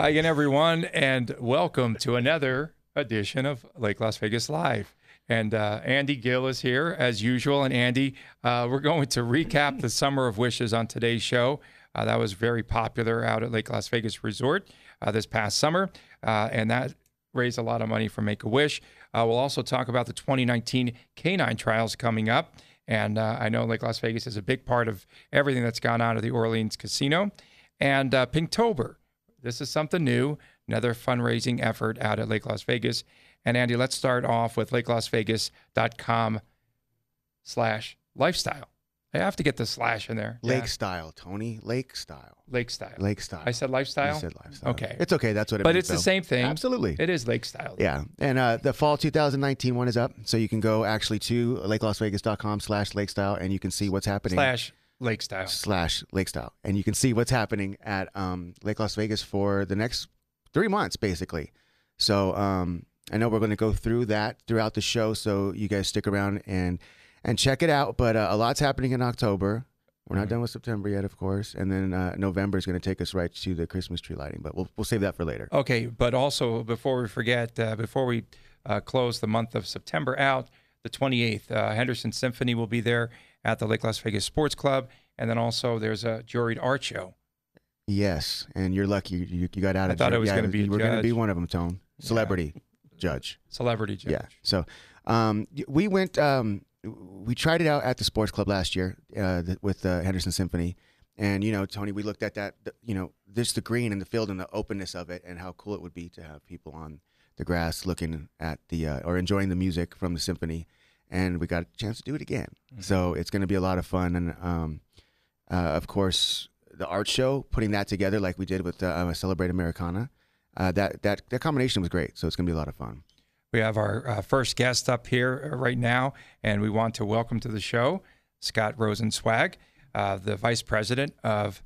Hi again, everyone, and welcome to another edition of Lake Las Vegas Live. And uh, Andy Gil is here as usual. And Andy, uh, we're going to recap the Summer of Wishes on today's show. Uh, that was very popular out at Lake Las Vegas Resort uh, this past summer, uh, and that raised a lot of money for Make a Wish. Uh, we'll also talk about the 2019 canine trials coming up. And I know Lake Las Vegas is a big part of everything that's gone on at the Orleans Casino. And Pinktober this is something new, another fundraising effort out at Lake Las Vegas. And Andy, let's start off with lakelasvegas.com slash lifestyle. I have to get the slash in there. Lake yeah. style, Tony. Lake style. Lake style. Lake style. I said lifestyle. You said lifestyle. Okay. It's okay. That's what it but means. But it's the same thing. Absolutely. It is lake style. Yeah. And uh, the fall 2019 one is up. So you can go actually to lakelasvegas.com slash lake style and you can see what's happening. Slash Lake Style slash Lake Style, and you can see what's happening at um, Lake Las Vegas for the next three months, basically. So um, I know we're going to go through that throughout the show, so you guys stick around and and check it out. But uh, a lot's happening in October. We're not mm-hmm. done with September yet, of course, and then uh, November is going to take us right to the Christmas tree lighting. But we'll we'll save that for later. Okay, but also before we forget, uh, before we uh, close the month of September out, the 28th, uh, Henderson Symphony will be there at the Lake Las Vegas Sports Club, and then also there's a juried art show. Yes, and you're lucky you, you got out I of. thought I was yeah, going to be. Were going to be one of them, Tone. Celebrity yeah. judge. Celebrity judge. Yeah. So um, we went. Um, we tried it out at the sports club last year uh, with the Henderson Symphony, and you know, Tony, we looked at that. You know, just the green and the field and the openness of it, and how cool it would be to have people on the grass looking at the uh, or enjoying the music from the symphony and we got a chance to do it again. Mm-hmm. So it's going to be a lot of fun, and um, uh, of course, the art show, putting that together like we did with uh, Celebrate Americana, uh, that that that combination was great. So it's going to be a lot of fun. We have our uh, first guest up here uh, right now, and we want to welcome to the show Scott Rosenswag, uh, the Vice President of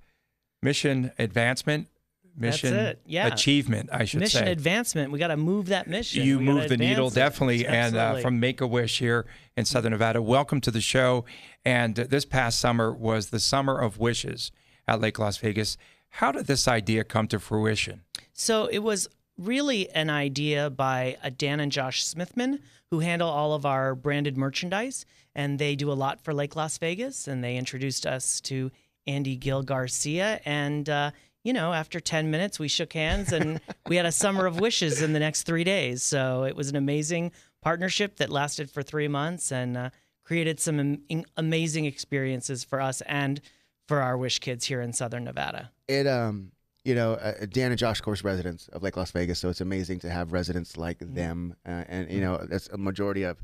Mission Advancement mission yeah. achievement, I should mission say. Mission advancement. We got to move that mission. You move the needle, it. definitely. And uh, from Make a Wish here in Southern Nevada, welcome to the show. And this past summer was the Summer of Wishes at Lake Las Vegas. How did this idea come to fruition? So it was really an idea by uh, Dan and Josh Smithman, who handle all of our branded merchandise. And they do a lot for Lake Las Vegas. And they introduced us to Andy Gil Garcia. And, uh, you know, after 10 minutes, we shook hands and we had a summer of wishes in the next three days. So it was an amazing partnership that lasted for three months and uh, created some am- amazing experiences for us and for our wish kids here in Southern Nevada. It, um, you know, uh, Dan and Josh, of course, residents of Lake Las Vegas. So it's amazing to have residents like mm-hmm. them. Uh, and, you know, that's a majority of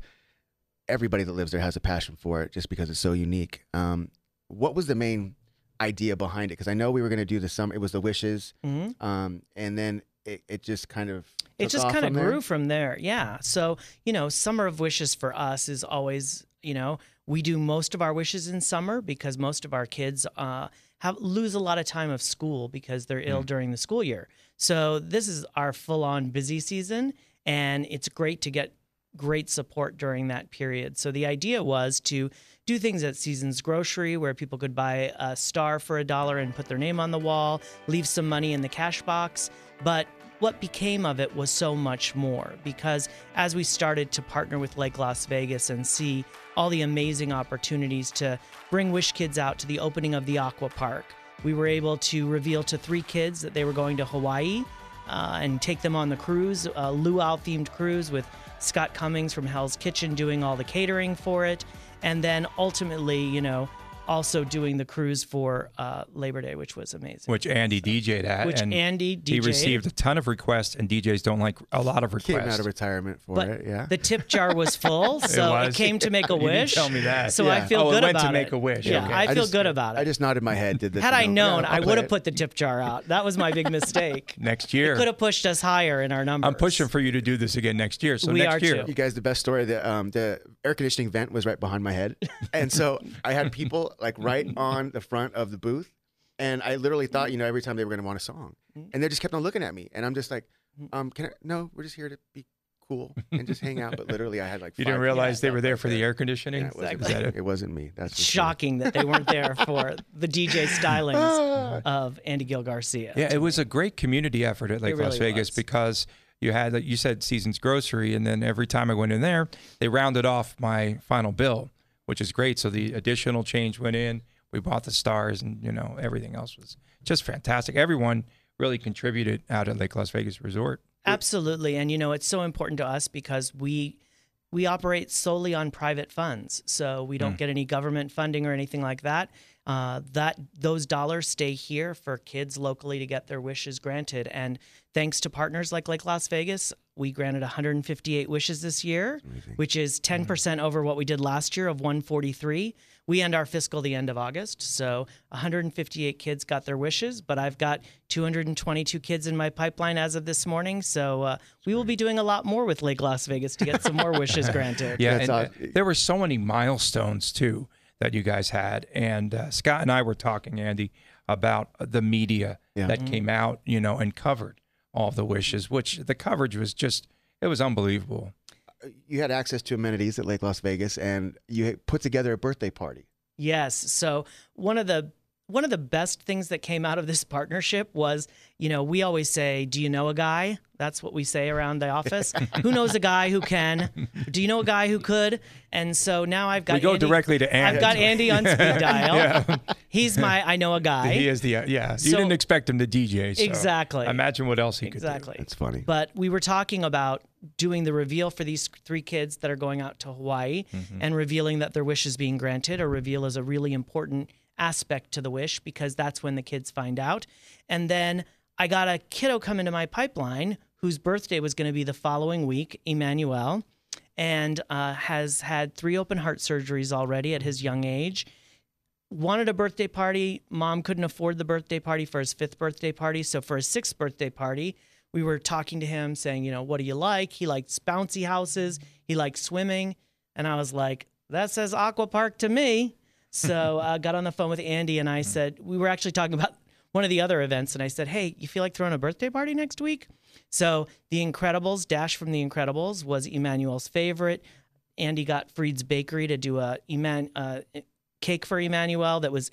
everybody that lives there has a passion for it just because it's so unique. Um, what was the main idea behind it because I know we were going to do the summer. It was the wishes, mm-hmm. um, and then it, it just kind of it just kind of grew from there. Yeah. So you know, summer of wishes for us is always you know we do most of our wishes in summer because most of our kids uh, have lose a lot of time of school because they're ill mm. during the school year. So this is our full on busy season, and it's great to get great support during that period. So the idea was to do things at Seasons Grocery where people could buy a star for a dollar and put their name on the wall, leave some money in the cash box. But what became of it was so much more because as we started to partner with Lake Las Vegas and see all the amazing opportunities to bring Wish Kids out to the opening of the Aqua Park, we were able to reveal to three kids that they were going to Hawaii uh, and take them on the cruise, a luau themed cruise with Scott Commings from Hell's Kitchen doing all the catering for it. And then ultimately, you know, also doing the cruise for uh, Labor Day, which was amazing. Which Andy so, DJ'd at. Which and Andy DJ'd. He received a ton of requests, and DJs don't like a lot of requests. Came out of retirement for but it, yeah. The tip jar was full, so it, it, came to make a wish. tell me that. So yeah. I feel oh, good it went about to make a wish. Yeah, okay. I feel just, good about it. I just nodded my head. Did this? Had I known, yeah, I would have put the tip jar out. That was my big mistake. next year, could have pushed us higher in our numbers. I'm pushing for you to do this again next year. So we next year, too. you guys, the best story. The um, the air conditioning vent was right behind my head, and so I had people like mm-hmm. right on the front of the booth, and I literally thought, you know, every time they were going to want a song, mm-hmm. and they just kept on looking at me, and I'm just like, mm-hmm. um, can I? No, we're just here to be cool and just hang out. But literally, I had like You didn't realize they were there for the air conditioning. Yeah, it, wasn't, it? it wasn't me. That's for sure. shocking that they weren't there for the DJ stylings ah. of Andy Gil Garcia. Yeah, it was a great community effort at Lake Las Vegas was. because you had, like you said, Seasons Grocery, and then every time I went in there, they rounded off my final bill, which is great. So the additional change went in. We bought the stars, and you know everything else was just fantastic. Everyone really contributed out at Lake Las Vegas Resort. Absolutely, and you know it's so important to us because we we operate solely on private funds, so we don't mm. get any government funding or anything like that. Uh, that those dollars stay here for kids locally to get their wishes granted, and thanks to partners like Lake Las Vegas, we granted 158 wishes this year, which is 10 percent over what we did last year of 143. We end our fiscal the end of August, so 158 kids got their wishes, but I've got 222 kids in my pipeline as of this morning. So uh, we will be doing a lot more with Lake Las Vegas to get some more wishes granted. Yeah, and, uh, there were so many milestones too that you guys had, and uh, Scott and I were talking, Andy, about the media Yeah. that came out, you know, and covered all the wishes, which the coverage was just it was unbelievable. You had access to amenities at Lake Las Vegas, and you put together a birthday party. Yes. So one of the one of the best things that came out of this partnership was, you know, we always say, "Do you know a guy?" That's what we say around the office. who knows a guy who can? Do you know a guy who could? And so now I've got We go Andy- directly to Andy. I've got Andy on speed dial. yeah. He's my I know a guy. He is the uh, yeah. You didn't expect him to DJ. So Exactly. Imagine what else he could do. exactly. That's funny. But we were talking about doing the reveal for these three kids that are going out to Hawaii and revealing that their wish is being granted. A reveal is a really important aspect to the wish because that's when the kids find out. And then I got a kiddo come into my pipeline whose birthday was going to be the following week, Emmanuel, and uh, has had three open heart surgeries already at his young age wanted a birthday party. Mom couldn't afford the birthday party for his fifth birthday party. So for his sixth birthday party, we were talking to him saying, you know, what do you like? He likes bouncy houses. He likes swimming. And I was like, that says aqua park to me. So I got on the phone with Andy and I said, we were actually talking about one of the other events. And I said, hey, you feel like throwing a birthday party next week? So The Incredibles, Dash from The Incredibles was Emmanuel's favorite. Andy got Freed's Bakery to do a Eman, uh, cake for Emmanuel that was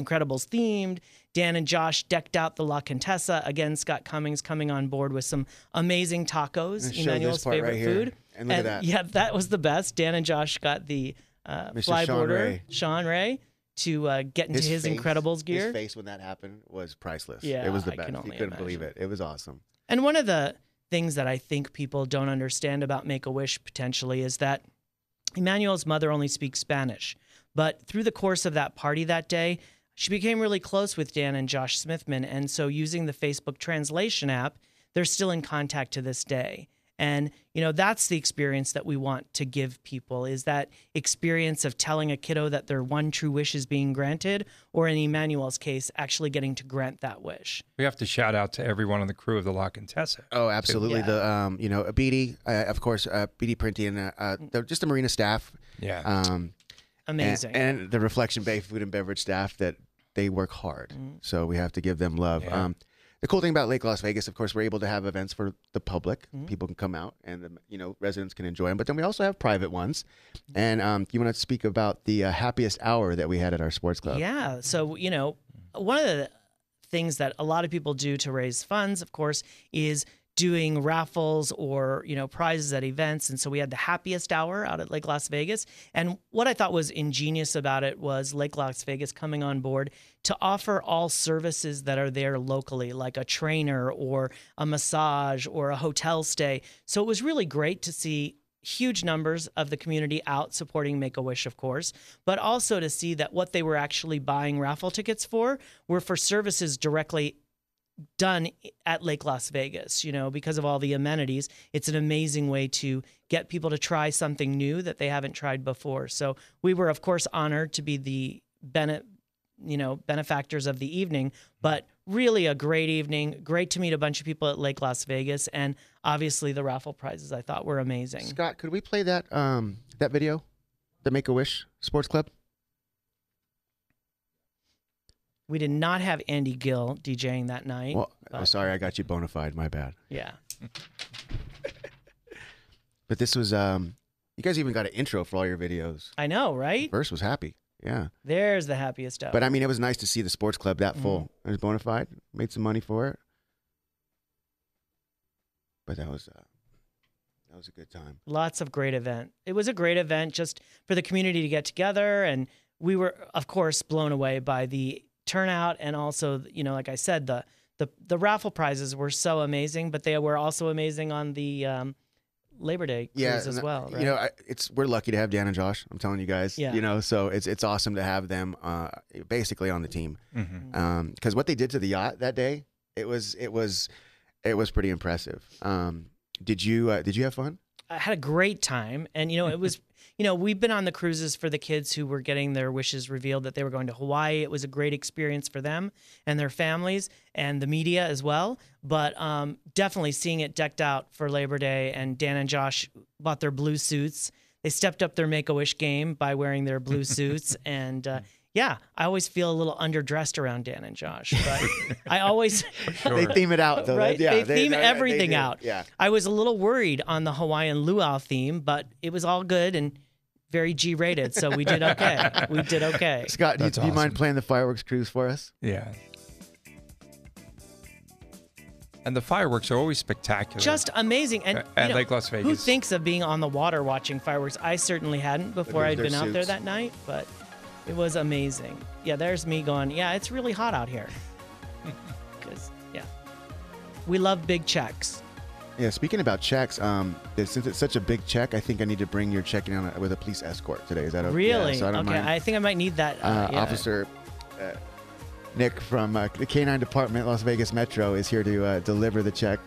Incredibles themed. Dan and Josh decked out the La Contessa. Again, Scott Commings coming on board with some amazing tacos, And Emmanuel's part right favorite food. And look at that. Yeah, that was the best. Dan and Josh got the uh, Mr. Sean flyboarder, Ray. Sean Ray, to uh, get into his, face- Incredibles gear. His face when that happened was priceless. Yeah, it was the I best. can You only couldn't believe it. It was awesome. And one of the things that I think people don't understand about Make a Wish potentially is that Emmanuel's mother only speaks Spanish. But through the course of that party that day, she became really close with Dan and Josh Smithman. And so using the Facebook translation app, they're still in contact to this day. And you know that's the experience that we want to give people is that experience of telling a kiddo that their one true wish is being granted, or in Emmanuel's case, actually getting to grant that wish. We have to shout out to everyone on the crew of the La Contessa. Oh, absolutely. Yeah. The um, you know, BD, uh, of course, uh, BD Printing, uh, uh, the, just the marina staff, Yeah. um, Amazing. and, the Reflection Bay food and beverage staff that they work hard. So we have to give them love. Yeah. Um, the cool thing about Lake Las Vegas, of course, we're able to have events for the public. Mm-hmm. People can come out, and the, you know, residents can enjoy them. But then we also have private ones. And um, you want to speak about the uh, happiest hour that we had at our sports club? Yeah. So, you know, one of the things that a lot of people do to raise funds, of course, is doing raffles or, you know, prizes at events. And so we had the happiest hour out at Lake Las Vegas. And what I thought was ingenious about it was Lake Las Vegas coming on board to offer all services that are there locally, like a trainer or a massage or a hotel stay. So it was really great to see huge numbers of the community out supporting Make a Wish, of course, but also to see that what they were actually buying raffle tickets for were for services directly done at Lake Las Vegas, you know, because of all the amenities. It's an amazing way to get people to try something new that they haven't tried before. So we were, of course, honored to be the bene- you know, benefactors of the evening, but really a great evening. Great to meet a bunch of people at Lake Las Vegas, and obviously the raffle prizes I thought were amazing. Scott, could we play that um, that video, the Make a Wish Sports Club? We did not have Andy Gil DJing that night. Well, oh, but- sorry, I got you bona fide. My bad. yeah. But this was um, you guys even got an intro for all your videos. I know, right? First was happy, yeah. There's the happiest stuff. But I mean, it was nice to see the sports club that Mm-hmm. full. It was bona fide. Made some money for it. But that was uh, that was a good time. lots of great event. It was a great event just for the community to get together and we were of course blown away by the turnout and also you know like I said the the the raffle prizes were so amazing but they were also amazing on the um, Labor Day cruise Yeah, as uh, well, right? You know, I, it's we're lucky to have Dan and Josh. I'm telling you guys. Yeah. You know, so it's it's awesome to have them uh, basically on the team. Because what they did to the yacht that day, it was it was it was pretty impressive. Um, did you uh, did you have fun? I had a great time. And, you know, it was, you know, we've been on the cruises for the kids who were getting their wishes revealed that they were going to Hawaii. It was a great experience for them and their families and the media as well. But um, definitely seeing it decked out for Labor Day and Dan and Josh bought their blue suits. They stepped up their Make a Wish game by wearing their blue suits. And, uh, yeah, I always feel a little underdressed around Dan and Josh, but I always They theme it out though. right? Yeah, they theme they- they everything do. out. Yeah. I was a little worried on the Hawaiian luau theme, but it was all good and very G rated, so we did okay. we did okay. Scott, do you, That's do you mind playing the fireworks cruise for us? Yeah. And the fireworks are always spectacular. Just amazing. And At know, Lake Las Vegas. Who thinks of being on the water watching fireworks? I certainly hadn't before I'd their been out there that night, but it was amazing. Yeah, there's me going, yeah, it's really hot out here. Because, yeah. We love big checks. Yeah. Speaking about checks, um, since it's such a big check, I think I need to bring your check in on a, with a police escort today. Is that okay? Really? Yeah, so I don't okay, mind. I think I might need that. Uh, uh, yeah. Officer uh, Nick from uh, the K9 Department, Las Vegas Metro, is here to uh, deliver the check.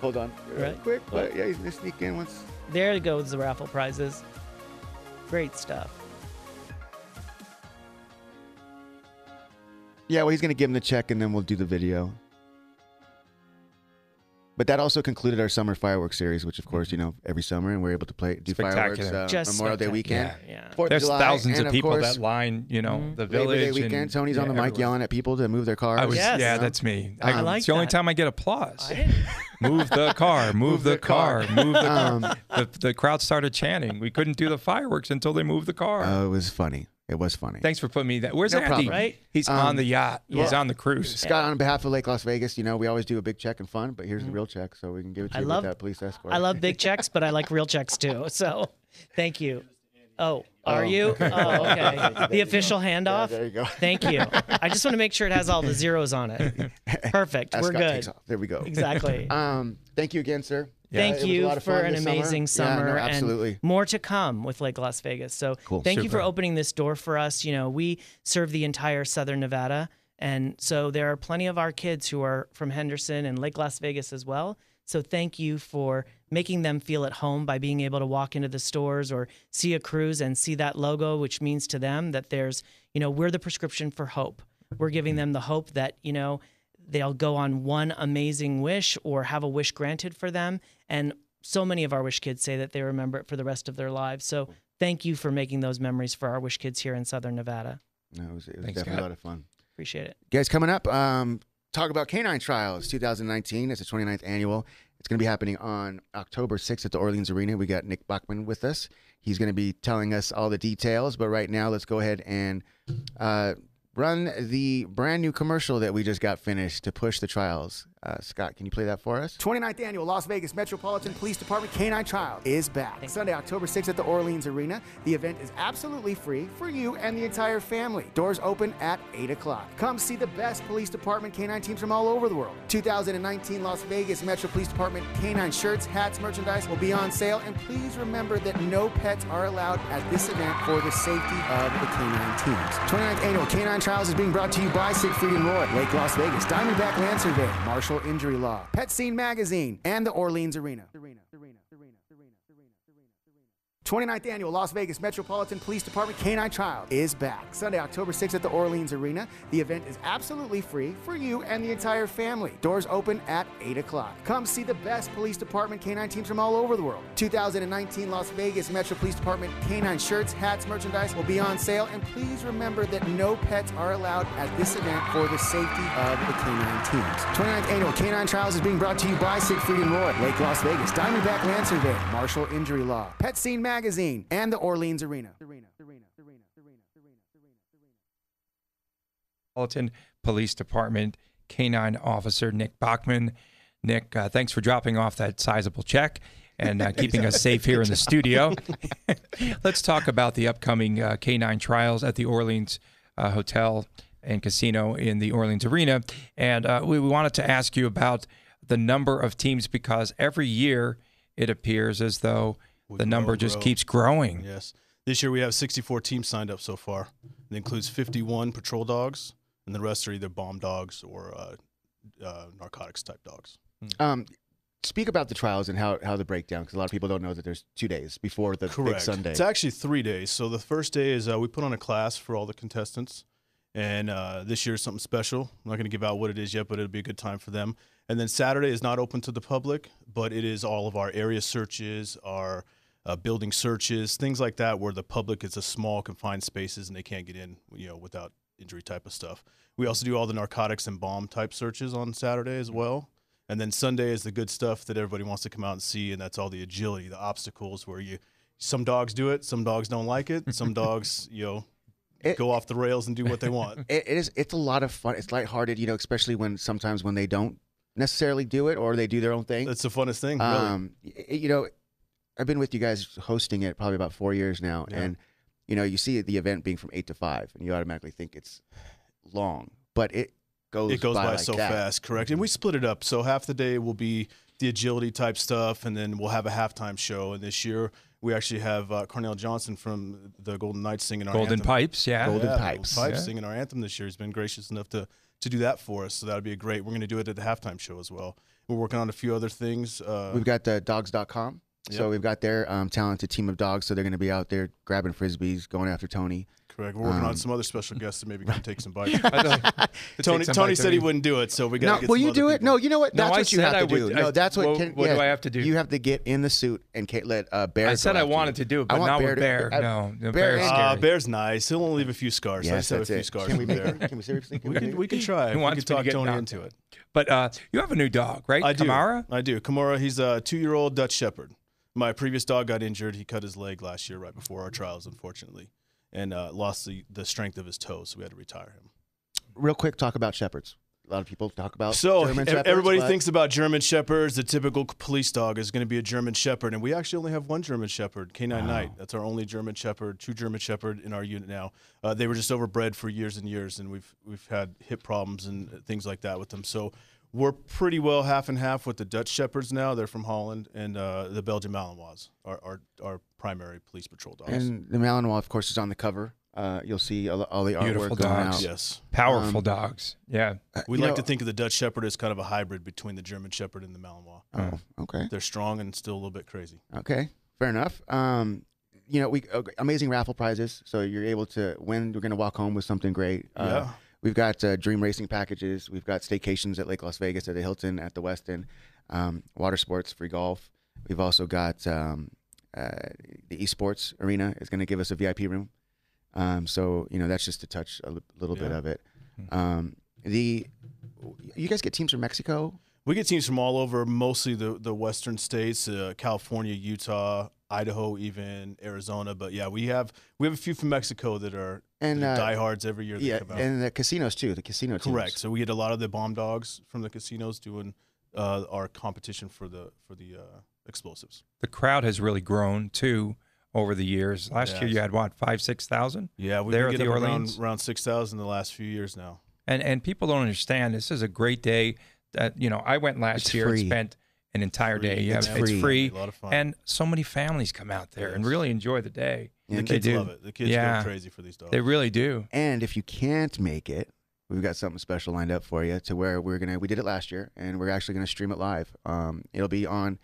Hold on, real Right. quick, but yeah, he's gonna sneak in once. There goes the raffle prizes. Great stuff. Yeah, well, he's gonna give him the check, and then we'll do the video. But that also concluded our summer fireworks series, which, of course, you know, every summer, and we're able to play do fireworks uh, Just Memorial Day weekend. Yeah. Fourth There's of July, thousands and of people course, that line, you know, Mhm. the Labor village. Day and- weekend. Tony's on yeah, the mic everywhere. yelling at people to move their cars. I was, Yes. yeah, Um, that's me. I I, like it's the only time I get applause. I move the car, move, the, car, move the car. Um, the, the crowd started chanting. We couldn't do the fireworks until they moved the car. uh, it was funny. It was funny. Thanks for putting me that. Where's No Andy? problem. Right? He's Um, on the yacht. He's on the cruise. Scott, on behalf of Lake Las Vegas, you know, we always do a big check and fun, but here's the real check, so we can give it to Mm-hmm. I you love- with that police escort. I love big checks, but I like real checks too. So thank you. Oh, are Oh. you? Oh, okay. The official Yeah, handoff. there you go. Thank you. I just want to make sure it has all the zeros on it. Perfect. As We're Scott good. takes off. There we go. Exactly. Um, thank you again, sir. Yeah. Thank it was a you for an this summer. amazing Yeah, summer no, absolutely. and more to come with Lake Las Vegas. So Cool. thank you for opening this door for us. You know, we serve the entire southern Nevada. And so there are plenty of our kids who are from Henderson and Lake Las Vegas as well. So thank you for making them feel at home by being able to walk into the stores or see a cruise and see that logo, which means to them that there's, you know, we're the prescription for hope. We're giving them the hope that, you know, they'll go on one amazing wish or have a wish granted for them. And so many of our wish kids say that they remember it for the rest of their lives. So thank you for making those memories for our wish kids here in Southern Nevada. No, it was, it was Thanks, definitely Scott. a lot of fun. Appreciate it. Guys, coming up, um, talk about Canine Trials 2019. It's the 29th annual. It's going to be happening on October 6th at the Orleans Arena. We got Nick Bachman with us. He's going to be telling us all the details. But right now, let's go ahead and uh, run the brand new commercial that we just got finished to push the trials. Uh, Scott, can you play that for us? 29th annual Las Vegas Metropolitan Police Department Canine Trial is back. Sunday, October 6th at the Orleans Arena. The event is absolutely free for you and the entire family. Doors open at 8 o'clock. Come see the best police department canine teams from all over the world. 2019 Las Vegas Metro Police Department canine shirts, hats, merchandise will be on sale. And please remember that no pets are allowed at this event for the safety of the canine teams. 29th annual Canine Trials is being brought to you by Siegfried and Roy, Lake Las Vegas, Diamondback Land Survey, Marshall Injury Law, Pet Scene Magazine, and the Orleans Arena. 29th annual Las Vegas Metropolitan Police Department Canine Trial is back. Sunday, October 6th at the Orleans Arena. The event is absolutely free for you and the entire family. Doors open at 8 o'clock. Come see the best police department canine teams from all over the world. 2019 Las Vegas Metro Police Department canine shirts, hats, merchandise will be on sale. And please remember that no pets are allowed at this event for the safety of the canine teams. 29th annual Canine Trials is being brought to you by Siegfried and Roy, Lake Las Vegas, Diamondback Land Survey, Marshall Injury Law, Pet Scene Magazine, and the Orleans Arena. Metropolitan Police Department Canine Officer Nick Bachman. Nick, uh, thanks for dropping off that sizable check and uh, keeping us safe here in the studio. Let's talk about the upcoming uh, canine trials at the Orleans uh, Hotel and Casino in the Orleans Arena. And uh, we, we wanted to ask you about the number of teams because every year it appears as though We the number grow, just grow. keeps growing. Yes. This year we have 64 teams signed up so far. It includes 51 patrol dogs, and the rest are either bomb dogs or uh, uh, narcotics type dogs. Um, speak about the trials and how, how the breakdown, because a lot of people don't know that there's two days before the big Correct. Sunday. It's actually three days. So the first day is uh, we put on a class for all the contestants, and uh, this year is something special. I'm not going to give out what it is yet, but it'll be a good time for them. And then Saturday is not open to the public, but it is all of our area searches, our uh, building searches, things like that, where the public is a small confined spaces and they can't get in, you know, without injury type of stuff. We also do all the narcotics and bomb type searches on Saturday as well. And then Sunday is the good stuff that everybody wants to come out and see, and that's all the agility, the obstacles where you some dogs do it, some dogs don't like it, some dogs, you know, It- go off the rails and do what they want. it, it is it's a lot of fun. It's lighthearted, you know, especially when sometimes when they don't necessarily do it or they do their own thing. That's the funnest thing, really. Um, you know, I've been with you guys hosting it probably about four years now, Yeah. and you know, you see the event being from eight to five, and you automatically think it's long, but it goes it goes by, like so that. fast, correct? And we split it up. So half the day will be the agility type stuff, and then we'll have a halftime show. And this year we actually have uh, Carnell Johnson from the Golden Knights singing our Golden anthem. Pipes, yeah. Golden Yeah, Pipes. Pipes Yeah. singing our anthem this year. He's been gracious enough to to do that for us. So that would be great. We're going to do it at the halftime show as well. We're working on a few other things. Uh, We've got the dogs.com. So we've got their um, talented team of dogs. So they're going to be out there grabbing frisbees, going after Tony. correct. We're working on um, some other special guests that maybe can take some bites. I'd like to Tony take some Tony said he wouldn't do it, so we got No, to get will some you other do it? people. No, you know what? That's I what you have I to would- do. No, that's what. what- can, what do I have to do? You have to get in the suit and ca- let uh, Bear. I go said I wanted you. to do it, I but want not Bear with to- Bear. uh, no, Bear Bear's is- Uh. Bear's nice. He'll only leave a few scars. I Yes, just have a that's few it. scars Can we from Bear. Can we seriously? Can We we can we can try. He We can to talk Tony into it. But uh, you have a new dog, right? I do. Kamara? I do. Kamara, he's a two-year-old Dutch Shepherd. My previous dog got injured. He cut his leg last year right before our trials, unfortunately, and uh, lost the, the strength of his toes, so we had to retire him. Real quick, talk about shepherds. A lot of people talk about So German shepherds, everybody thinks about German shepherds. The typical police dog is going to be a German shepherd, and we actually only have one German shepherd, Canine Knight. That's our only German shepherd, true German shepherd in our unit now. Uh, they were just overbred for years and years, and we've we've had hip problems and things like that with them. So we're pretty well half and half with the Dutch shepherds now. They're from Holland, and uh, the Belgian Malinois are our, our primary police patrol dogs. And the Malinois, of course, is on the cover. Uh, you'll see all, all the artwork going dogs. out. yes, Powerful Um, dogs. Yeah. we like know- to think of the Dutch shepherd as kind of a hybrid between the German shepherd and the Malinois. Oh, okay. They're strong and still a little bit crazy. Okay, fair enough. Um, you know, we uh, amazing raffle prizes, so you're able to win. We're going to walk home with something great. Uh, Yeah. We've got uh, dream racing packages. We've got staycations at Lake Las Vegas, at the Hilton, at the Westin, um, water sports, free golf. We've also got um, uh, the esports arena is going to give us a VIP room. Um, so you know that's just to touch a li- little bit of it. Um, the you guys get teams from Mexico. We get teams from all over, mostly the the western states, uh, California, Utah, Idaho, even Arizona. But yeah, we have we have a few from Mexico that are And, that are uh, diehards every year. That Yeah, come out. and the casinos too. The casino teams. correct. So we get a lot of the bomb dogs from the casinos doing uh, our competition for the for the uh, explosives. The crowd has really grown too over the years. Last year you had what, five, six thousand? Yeah, we've There been at the getting up around around six thousand the last few years now. And and people don't understand this is a great day that you know, I went last It's year free. and spent an entire day. Yeah, It's have- free. Free. A lot of fun. And so many families come out there and really enjoy the day. The And they kids do. love it. The kids Yeah. go crazy for these dogs. They really do. And if you can't make it, we've got something special lined up for you to where we're gonna we did it last year and we're actually gonna stream it live. Um, it'll be on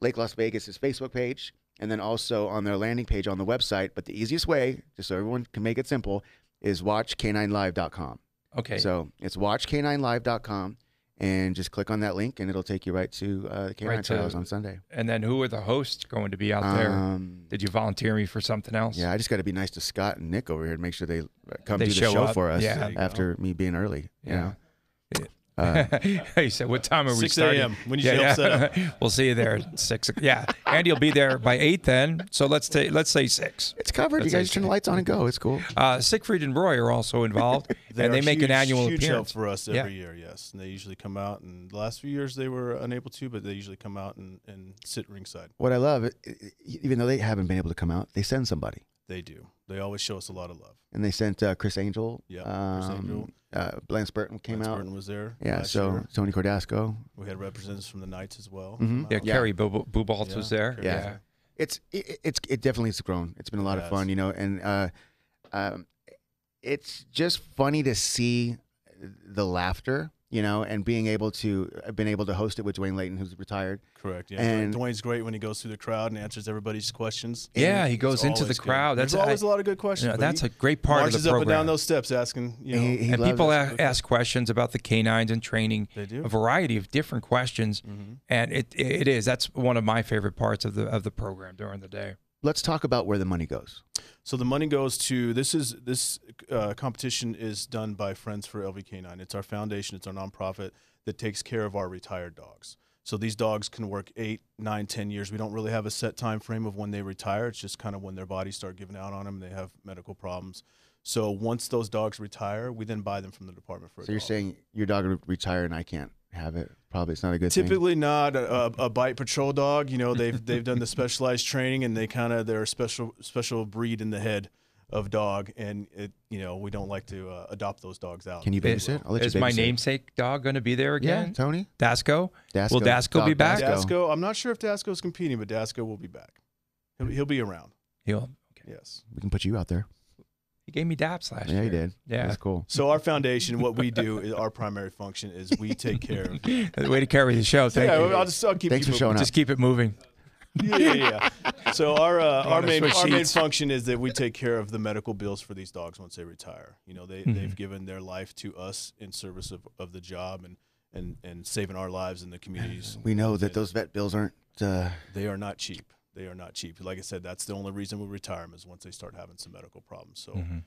Lake Las Vegas's Facebook page and then also on their landing page on the website. But the easiest way, just so everyone can make it simple, is watchk9live.com. Okay. So it's watchk9live.com, and just click on that link, and it'll take you right to uh, the Canine Right to- Trials on Sunday. and then who are the hosts going to be out there? Um, Did you volunteer me for something else? yeah, I just got to be nice to Scott and Nick over here to make sure they uh, come They do the show show for us Yeah. You after me being early. you Yeah. know? Uh, he said, "What time are we 6 starting?" a.m. When you show up, set up. we'll see you there at six. Yeah, Andy will be there by eight. Then, so let's take let's say six. it's covered. That's you guys turn the lights on and go. It's cool. Uh, Siegfried and Roy are also involved, and they make huge, an annual huge appearance. help for us Yeah. every year. Yes, and they usually come out. And the last few years they were unable to, but they usually come out and, and sit ringside. What I love, i- i- even though they haven't been able to come out, they send somebody. They do. They always show us a lot of love. And they sent uh, Criss Angel. Yeah, um, Criss Angel. Uh, Lance Burton came Lance out. Burton was there. Yeah, so year. Tony Cordasco. we had representatives from the Knights as well. Mhm. Yeah, out. Yeah. Kerry Bub- Bubolz was there. Kerry Yeah. was. It's it, it's it definitely has grown. It's been a lot It of fun, you know, and uh, um, it's just funny to see the laughter, you know, and being able to I've been able to host it with Dwayne Layton, who's retired. Correct. Yeah. And- Dwayne's great when he goes through the crowd and answers everybody's questions. Yeah, he goes into the always good. crowd. That's There's always I- a lot of good questions. You know, that's a great part of the program marches up and down those steps asking, you know, He- he and people it. a- ask questions about the canines and training, They do. a variety of different questions, Mm-hmm. and it it is that's one of my favorite parts of the of the program during the day. Let's talk about where the money goes. So the money goes to this is this uh, competition is done by Friends for LVK9. It's our foundation. It's our nonprofit that takes care of our retired dogs. So these dogs can work eight, nine, ten years. We don't really have a set time frame of when they retire. It's just kind of when their bodies start giving out on them. They have medical problems. So once those dogs retire, we then buy them from the department for. a So you're dog. saying your dog would retire and I can't have it? Probably it's not a good thing. Typically not a, a, a bite patrol dog. You know they've they've done the specialized training and they kind of they're a special special breed in the head of dog and it you know we don't like to uh, adopt those dogs out. Can you if babysit? I'll let Is you my namesake dog going to be there Yeah, again? Tony. Dasco. Dasco. Will Dasco be back? Dasco. Dasco, I'm not sure if Dasco's competing, but Dasco will be back. He'll, he'll be around. He'll, okay. Yes. We can put you out there. He gave me daps last yeah, year. you did. Yeah. that's cool. So our foundation, what we do, is our primary function is we take care of. The way to carry the show. Thank yeah, you. I'll just I'll keep Thanks for moving. showing up. Just keep it moving. yeah, yeah, yeah. So our uh, our main switch our main function is that we take care of the medical bills for these dogs once they retire. You know, they Mhm. they've given their life to us in service of, of the job and, and and saving our lives in the communities. We know that those vet bills aren't. Uh, they are not cheap. They are not cheap. Like I said, that's the only reason we retire them is once they start having some medical problems. So Mhm.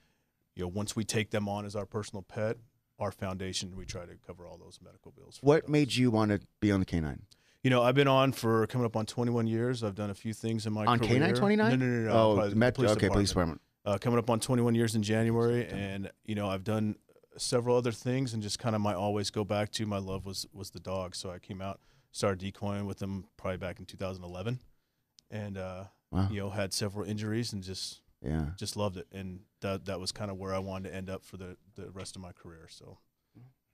you know, once we take them on as our personal pet, our foundation, we try to cover all those medical bills. for what dogs. made you want to be on the canine? You know, I've been on for coming up on 21 years. I've done a few things in my on career. Canine Twenty Nine? No, no, no, no. Oh, probably the Met- police okay, police department. department. Uh, coming up on 21 years in January, and you know, I've done several other things, and just kind of my always go back to my love was was the dog. So I came out, started decoying with them probably back in 2011, and uh, Wow. you know, had several injuries and just Yeah. just loved it, and that that was kind of where I wanted to end up for the the rest of my career. So.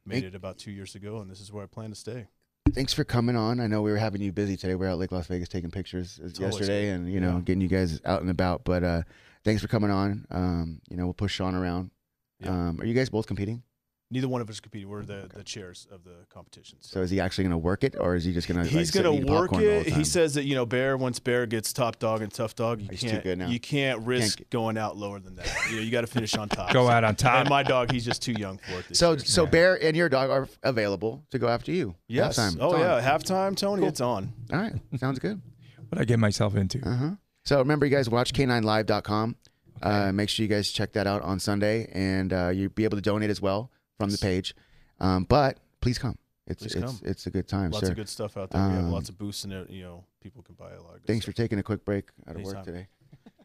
Made it about two years ago, and this is where I plan to stay. Thanks for coming on. I know we were having you busy today. We are at Lake Las Vegas taking pictures uh, It's yesterday, and you know, Yeah. getting you guys out and about. But uh, thanks for coming on. Um, you know, we'll push Sean around. Yeah. Um, are you guys both competing? Neither one of us competing. We're the, the chairs of the competitions. So is he actually going to work it, or is he just going to? He's like, gonna work it. He He says that you know Bear once Bear gets top dog and tough dog, you He's too can't good now. you can't risk get- going out lower than that. you know, you got to finish on top. Go So- out on top. And my dog, he's just too young for it. This So year. so Yeah. Bear and your dog are available to go after you. yes. Halftime. Oh It's on. yeah, halftime, Tony. It's on. All right. Sounds good. What I get myself into. Uh huh. So remember, you guys watch K9Live.com. Uh, make sure you guys check that out on Sunday, and uh, you'll be able to donate as well from the page. Um, but please come. It's Please it's come. it's a good time, Lots sir. of good stuff out there. we have Um, lots of boosts in it. You know, people can buy a lot of good Thanks for taking a quick break out of work today.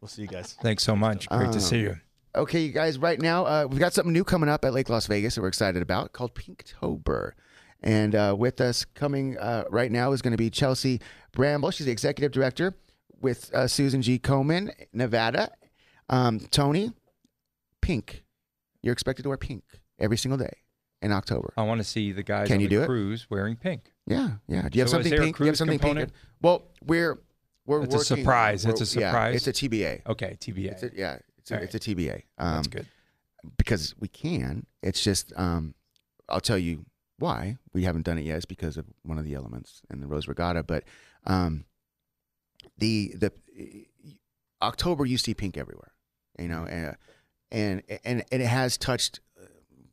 We'll see you guys. Thanks so much. Great Um, to see you. Okay, you guys, right now, uh, we've got something new coming up at Lake Las Vegas that we're excited about called Pinktober. And uh, with us coming uh, right now is going to be Chelsea Bramble. She's the executive director with uh, Susan G. Komen, Nevada. Um, Tony, pink. You're expected to wear pink every single day in October. I want to see the guys Can on you the do it? cruise wearing pink. Yeah, yeah. Do you have So something pink? Do you have something component? pink? Well, we're we're It's a surprise. It's a yeah, surprise. it's a TBA. Okay, TBA. It's a, yeah, it's a, All it's a TBA. Um, That's good. because we can. It's just um, I'll tell you why we haven't done it yet. It's because of one of the elements in the Rose Regatta. But um, the the October you see pink everywhere, you know, and and and, and it has touched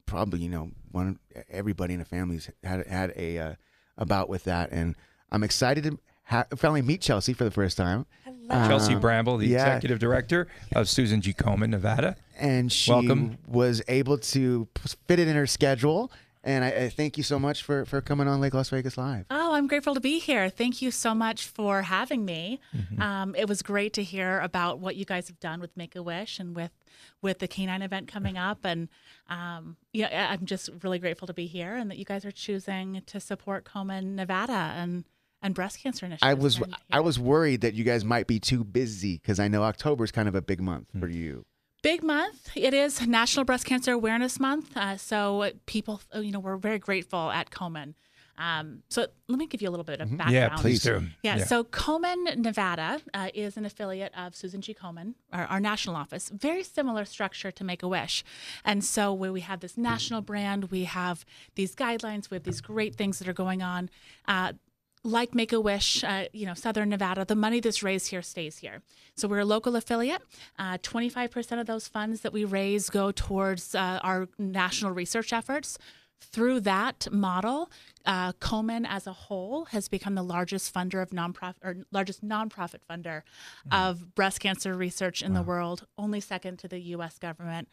probably you know one everybody in the family's had had a uh, a bout with that, and I'm excited to ha- finally meet Chelsea for the first time. Chelsea Um, Bramble, the yeah. executive director of Susan G. Komen, Nevada. and she Welcome. was able to fit it in her schedule. And I, I thank you so much for, for coming on Lake Las Vegas Live. Oh, I'm grateful to be here. Thank you so much for having me. Um, it was great to hear about what you guys have done with Make a Wish and with with the canine event coming up. And um, yeah, I- I'm just really grateful to be here and that you guys are choosing to support Komen, Nevada, and and breast cancer initiatives. I was And- I was worried that you guys might be too busy because I know October is kind of a big month for you. Big month. It is National Breast Cancer Awareness Month. Uh, so people, uh, you know, we're very grateful at Komen. Um, so let me give you a little bit of background. Yeah, please do. Yeah, so Komen, Nevada uh, is an affiliate of Susan G. Komen, our, our national office. Very similar structure to Make a Wish. And so where we have this national brand, we have these guidelines, we have these great things that are going on. Uh, like Make a Wish, uh, you know, Southern Nevada, the money that's raised here stays here. So we're a local affiliate. Uh, 25% of those funds that we raise go towards uh, our national research efforts. Through that model, uh, Komen as a whole has become the largest funder of nonprofit or largest nonprofit funder of breast cancer research in the world, only second to the U.S. government.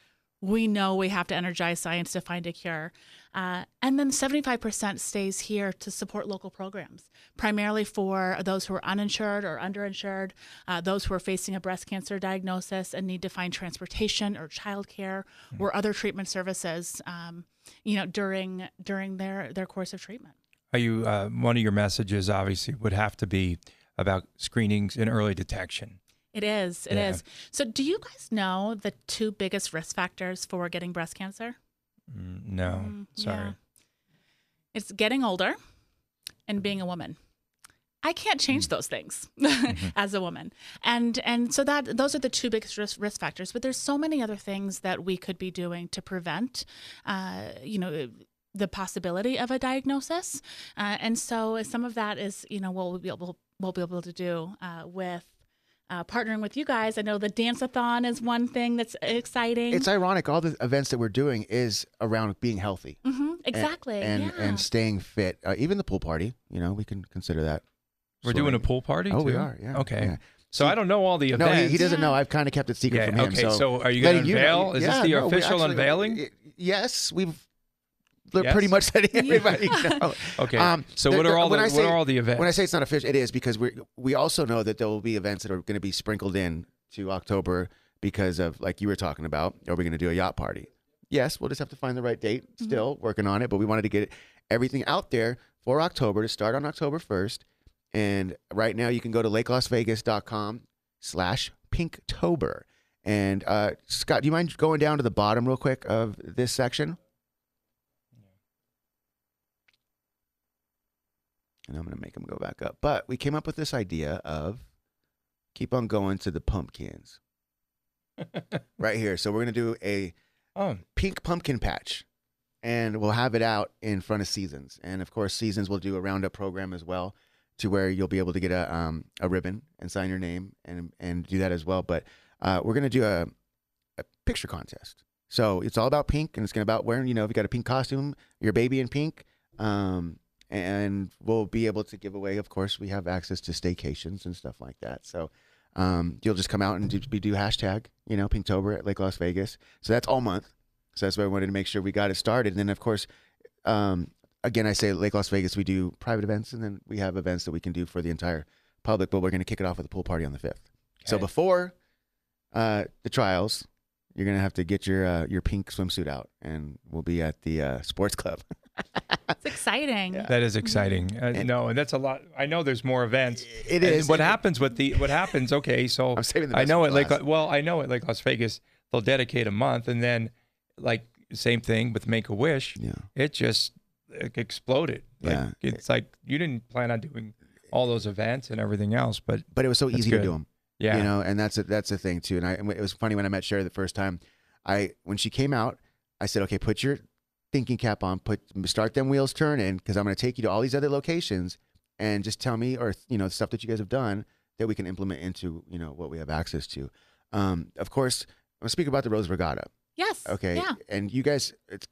We know we have to energize science to find a cure. Uh, and then 75% stays here to support local programs, primarily for those who are uninsured or underinsured, uh, those who are facing a breast cancer diagnosis and need to find transportation or childcare or other treatment services, um, you know, during during their, their course of treatment. Are you uh, one of your messages? Obviously, would have to be about screenings and early detection. It is. It is. Yeah. So, do you guys know the two biggest risk factors for getting breast cancer? Mm, no, Mm, sorry. yeah. It's getting older and being a woman. I can't change those things as a woman. And and so that those are the two biggest risk, risk factors, but there's so many other things that we could be doing to prevent uh, you know the possibility of a diagnosis. Uh, and so some of that is, you know, what we'll be able we'll be able to do uh, with uh, partnering with you guys. I know the dance-a-thon is one thing that's exciting. It's ironic. All the events that we're doing is around being healthy. Mm-hmm, exactly. And yeah. and staying fit. Uh, even the pool party, you know, we can consider that. We're sort doing a pool party. Oh, we are. Yeah. Okay. yeah. So I don't know all the No, events. he, he doesn't Yeah. know. I've kind of kept it secret Yeah. from him. okay. So, So, are you going to letting you unveil? know- Is yeah, this the no, official actually- unveiling? Yes, we've we're Yes? pretty much letting everybody know. Okay. Um, so what are all the when what say- are all the events? When I say it's not official, it is because we we also know that there will be events that are going to be sprinkled in to October because of like you were talking about. Are we going to do a yacht party? Yes, we'll just have to find the right date. Still working on it, but we wanted to get everything out there for October to start on October first. And right now, you can go to lakelasvegas.com slash pinktober. And uh, Scott, do you mind going down to the bottom real quick of this section? And I'm going to make them go back up. But we came up with this idea of keep on going to the pumpkins. Right here. So we're going to do a oh, pink pumpkin patch and we'll have it out in front of seasons. And of course seasons will do a roundup program as well to where you'll be able to get a um, a ribbon and sign your name and and do that as well. But uh, we're going to do a, a picture contest. So it's all about pink and it's going to about wearing you know if you got a pink costume your baby in pink um, and we'll be able to give away of course we have access to staycations and stuff like that so um, you'll just come out and do, do hashtag you know pinktober at lake las vegas so that's all month so that's why I wanted to make sure we got it started. And then, of course, um, again, I say Lake Las Vegas, we do private events, and then we have events that we can do for the entire public. But we're going to kick it off with a pool party on the fifth. So before uh, the trials, you're going to have to get your uh, your pink swimsuit out, and we'll be at the uh, sports club. it's exciting. that is exciting. Uh, no, and that's a lot. I know there's more events. It And. What It- happens with the what happens? Okay, so I'm saving the I know for at Lake. last. Well, I know at Lake Las Vegas they'll dedicate a month, and then like same thing with Make a Wish. Yeah. It just like, exploded. Like, Yeah. it's like you didn't plan on doing all those events and everything else, but But it was so That's easy to do them. yeah, you know and that's a, that's the thing too and i it was funny when i met sherry the first time i when she came out i said okay put your thinking cap on put start them wheels turning because i'm going to take you to all these other locations and just tell me or you know stuff that you guys have done that we can implement into you know what we have access to. Um, of course, I'm gonna speak about the Rose Regatta. Yes. Okay, Yeah. and you guys it's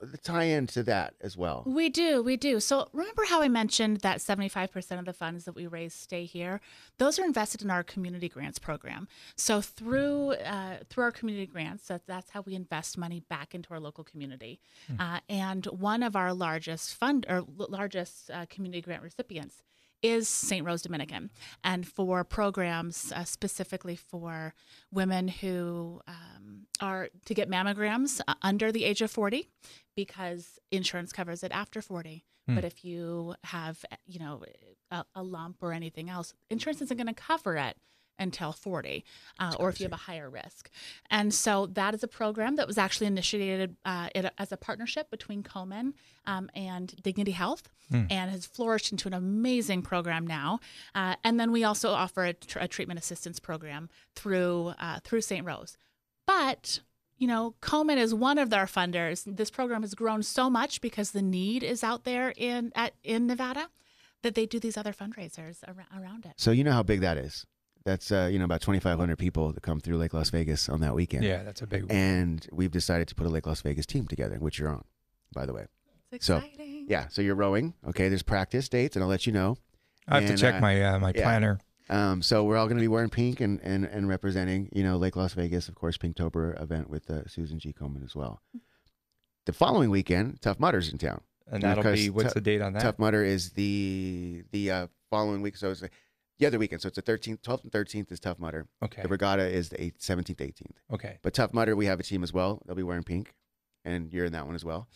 the tie into that as well. We do, we do. So remember how I mentioned that 75% of the funds that we raise stay here? Those are invested in our community grants program. So through uh, through our community grants, that, that's how we invest money back into our local community. Uh, and one of our largest fund or largest uh, community grant recipients is St. Rose Dominican, and for programs uh, specifically for women who um, are to get mammograms uh, under the age of 40 because insurance covers it after 40. But if you have, you know, a, a lump or anything else, insurance isn't going to cover it until 40, uh, or if you have a higher risk. And so that is a program that was actually initiated uh, it, as a partnership between Komen um, and Dignity Health and has flourished into an amazing program now. Uh, and then we also offer a, tr- a treatment assistance program through uh, through St. Rose. But you know, Komen is one of their funders. This program has grown so much because the need is out there in at in Nevada that they do these other fundraisers around, around it. So you know how big that is. That's uh, you know about 2,500 people that come through Lake Las Vegas on that weekend. Yeah, that's a big one. And we've decided to put a Lake Las Vegas team together, which you're on, by the way. It's So, exciting. Yeah. So you're rowing. Okay. There's practice dates, and I'll let you know. I have to check uh, my uh, my yeah. planner. Um, so we're all going to be wearing pink and, and, and representing, you know, Lake Las Vegas, of course, Pinktober event with uh, Susan G. Komen as well. The following weekend, Tough Mudder's in town. And that'll be what's Tou- the date on that? Tough Mudder is the the uh, following week, so it's the, the other weekend. So it's the 13th, 12th, and 13th is Tough Mudder. Okay. The regatta is the 8th, 17th, 18th. Okay. But Tough Mudder, we have a team as well. They'll be wearing pink, and you're in that one as well.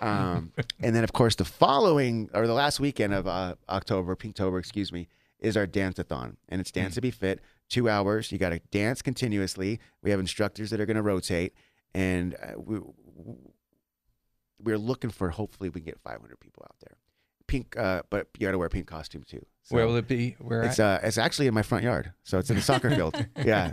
Um, and then, of course, the following or the last weekend of uh, October, Pinktober, excuse me, is our dance-a-thon, and it's Dance to Be Fit. Two hours. You got to dance continuously. We have instructors that are going to rotate, and uh, we we're looking for. Hopefully, we can get 500 people out there. Pink, uh, but you got to wear a pink costume too. So Where will it be? Where it's uh, it's actually in my front yard, so it's in the soccer field. Yeah,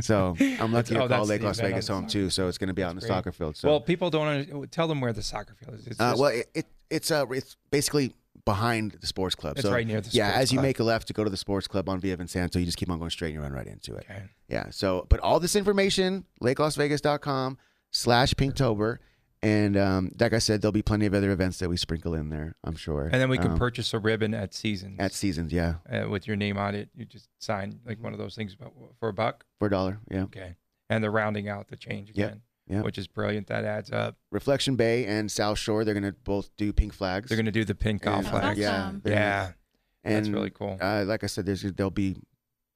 so I'm lucky Oh, to that's call Lake Las Vegas home soccer too. So it's going to be out in the great. soccer field. So well, people don't under, tell them where the soccer field is. It's uh, well, it, it it's uh it's basically behind the sports club. It's so right near the yeah. As you make a left to go to the sports club on Via Vincenzo, you just keep on going straight and you run right into it. okay. Yeah. So, but all this information, LakeLasVegas.com slash Pinktober. And um, like I said, there'll be plenty of other events that we sprinkle in there, I'm sure. And then we can Um, purchase a ribbon at Seasons at seasons, yeah, uh, with your name on it. You just sign like one of those things for a buck. for a dollar, yeah. Okay. And they're rounding out the change Yep, again, yep. which is brilliant. That adds up. Reflection Bay and South Shore, they're going to both do pink flags. They're going to do the pink golf flags. Flag. Yeah, gonna- Yeah. and That's really cool. Uh, like I said, there's there'll be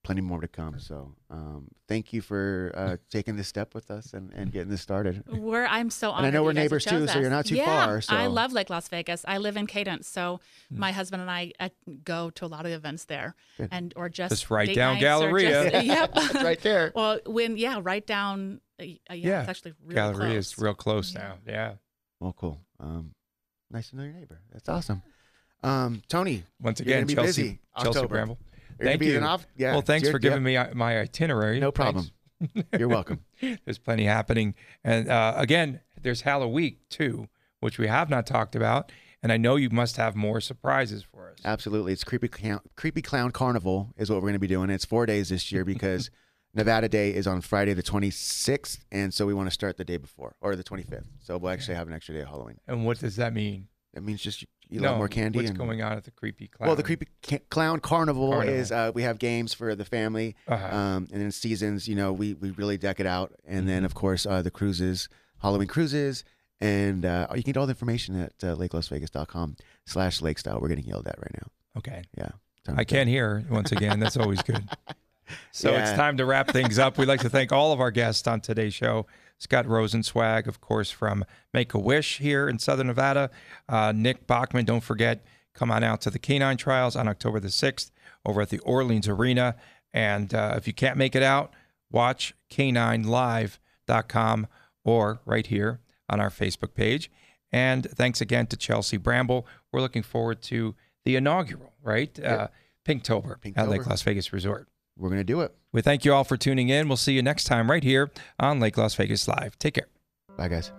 plenty more to come. So, um, thank you for uh, taking this step with us and, and getting this started. We're I'm so honored. I know we're you guys have neighbors too, chose so you're not too yeah, far, I love Lake Las Vegas. I live in Cadence, so my husband and I uh, go to a lot of events there, Good. and or just Just right down nights Galleria. just- yep, It's right there. Well, when yeah, right down. Uh, yeah, Yeah. it's actually really Gallery close. is real close Yeah. now. Yeah. Well, cool. Um, nice to know your neighbor. That's awesome. Um, Tony, Once You're again, gonna be Chelsea, busy, Chelsea October. Bramble. Thank you. off- yeah. well, thanks for giving yep, me uh, my itinerary. No problem. Thanks. You're welcome. there's plenty happening. And uh, again, there's Halloween too, which we have not talked about. And I know you must have more surprises for us. Absolutely. It's creepy clown, creepy clown carnival is what we're going to be doing. It's four days this year because Nevada Day is on Friday the 26th, and so we want to start the day before or the 25th. So we'll actually have an extra day of Halloween. And what does that mean? That means just you no, lot more candy. What's and, going on at the creepy clown? Well, the creepy ca- clown carnival, Carnival. is uh, we have games for the family, Uh-huh. um, and then seasons. You know, we we really deck it out, and then Mhm. of course uh, the cruises, Halloween cruises, and uh, you can get all the information at uh, lakelasvegas.com slash lake style. We're getting yelled at right now. Okay. Yeah, I can't hear once again. That's always good. So it's time to wrap things up. We'd like to thank all of our guests on today's show. Scott Rosenswag, of course, from Make a Wish here in Southern Nevada. Uh, Nick Bachman, don't forget, come on out to the Canine Trials on October the 6th over at the Orleans Arena. And uh, if you can't make it out, watch caninelive.com or right here on our Facebook page. And thanks again to Chelsea Bramble. We're looking forward to the inaugural, right? Uh, Pinktober, at Pinktober. Lake Las Vegas Resort. We're gonna do it. We thank you all for tuning in. We'll see you next time right here on Lake Las Vegas Live. Take care. Bye, guys.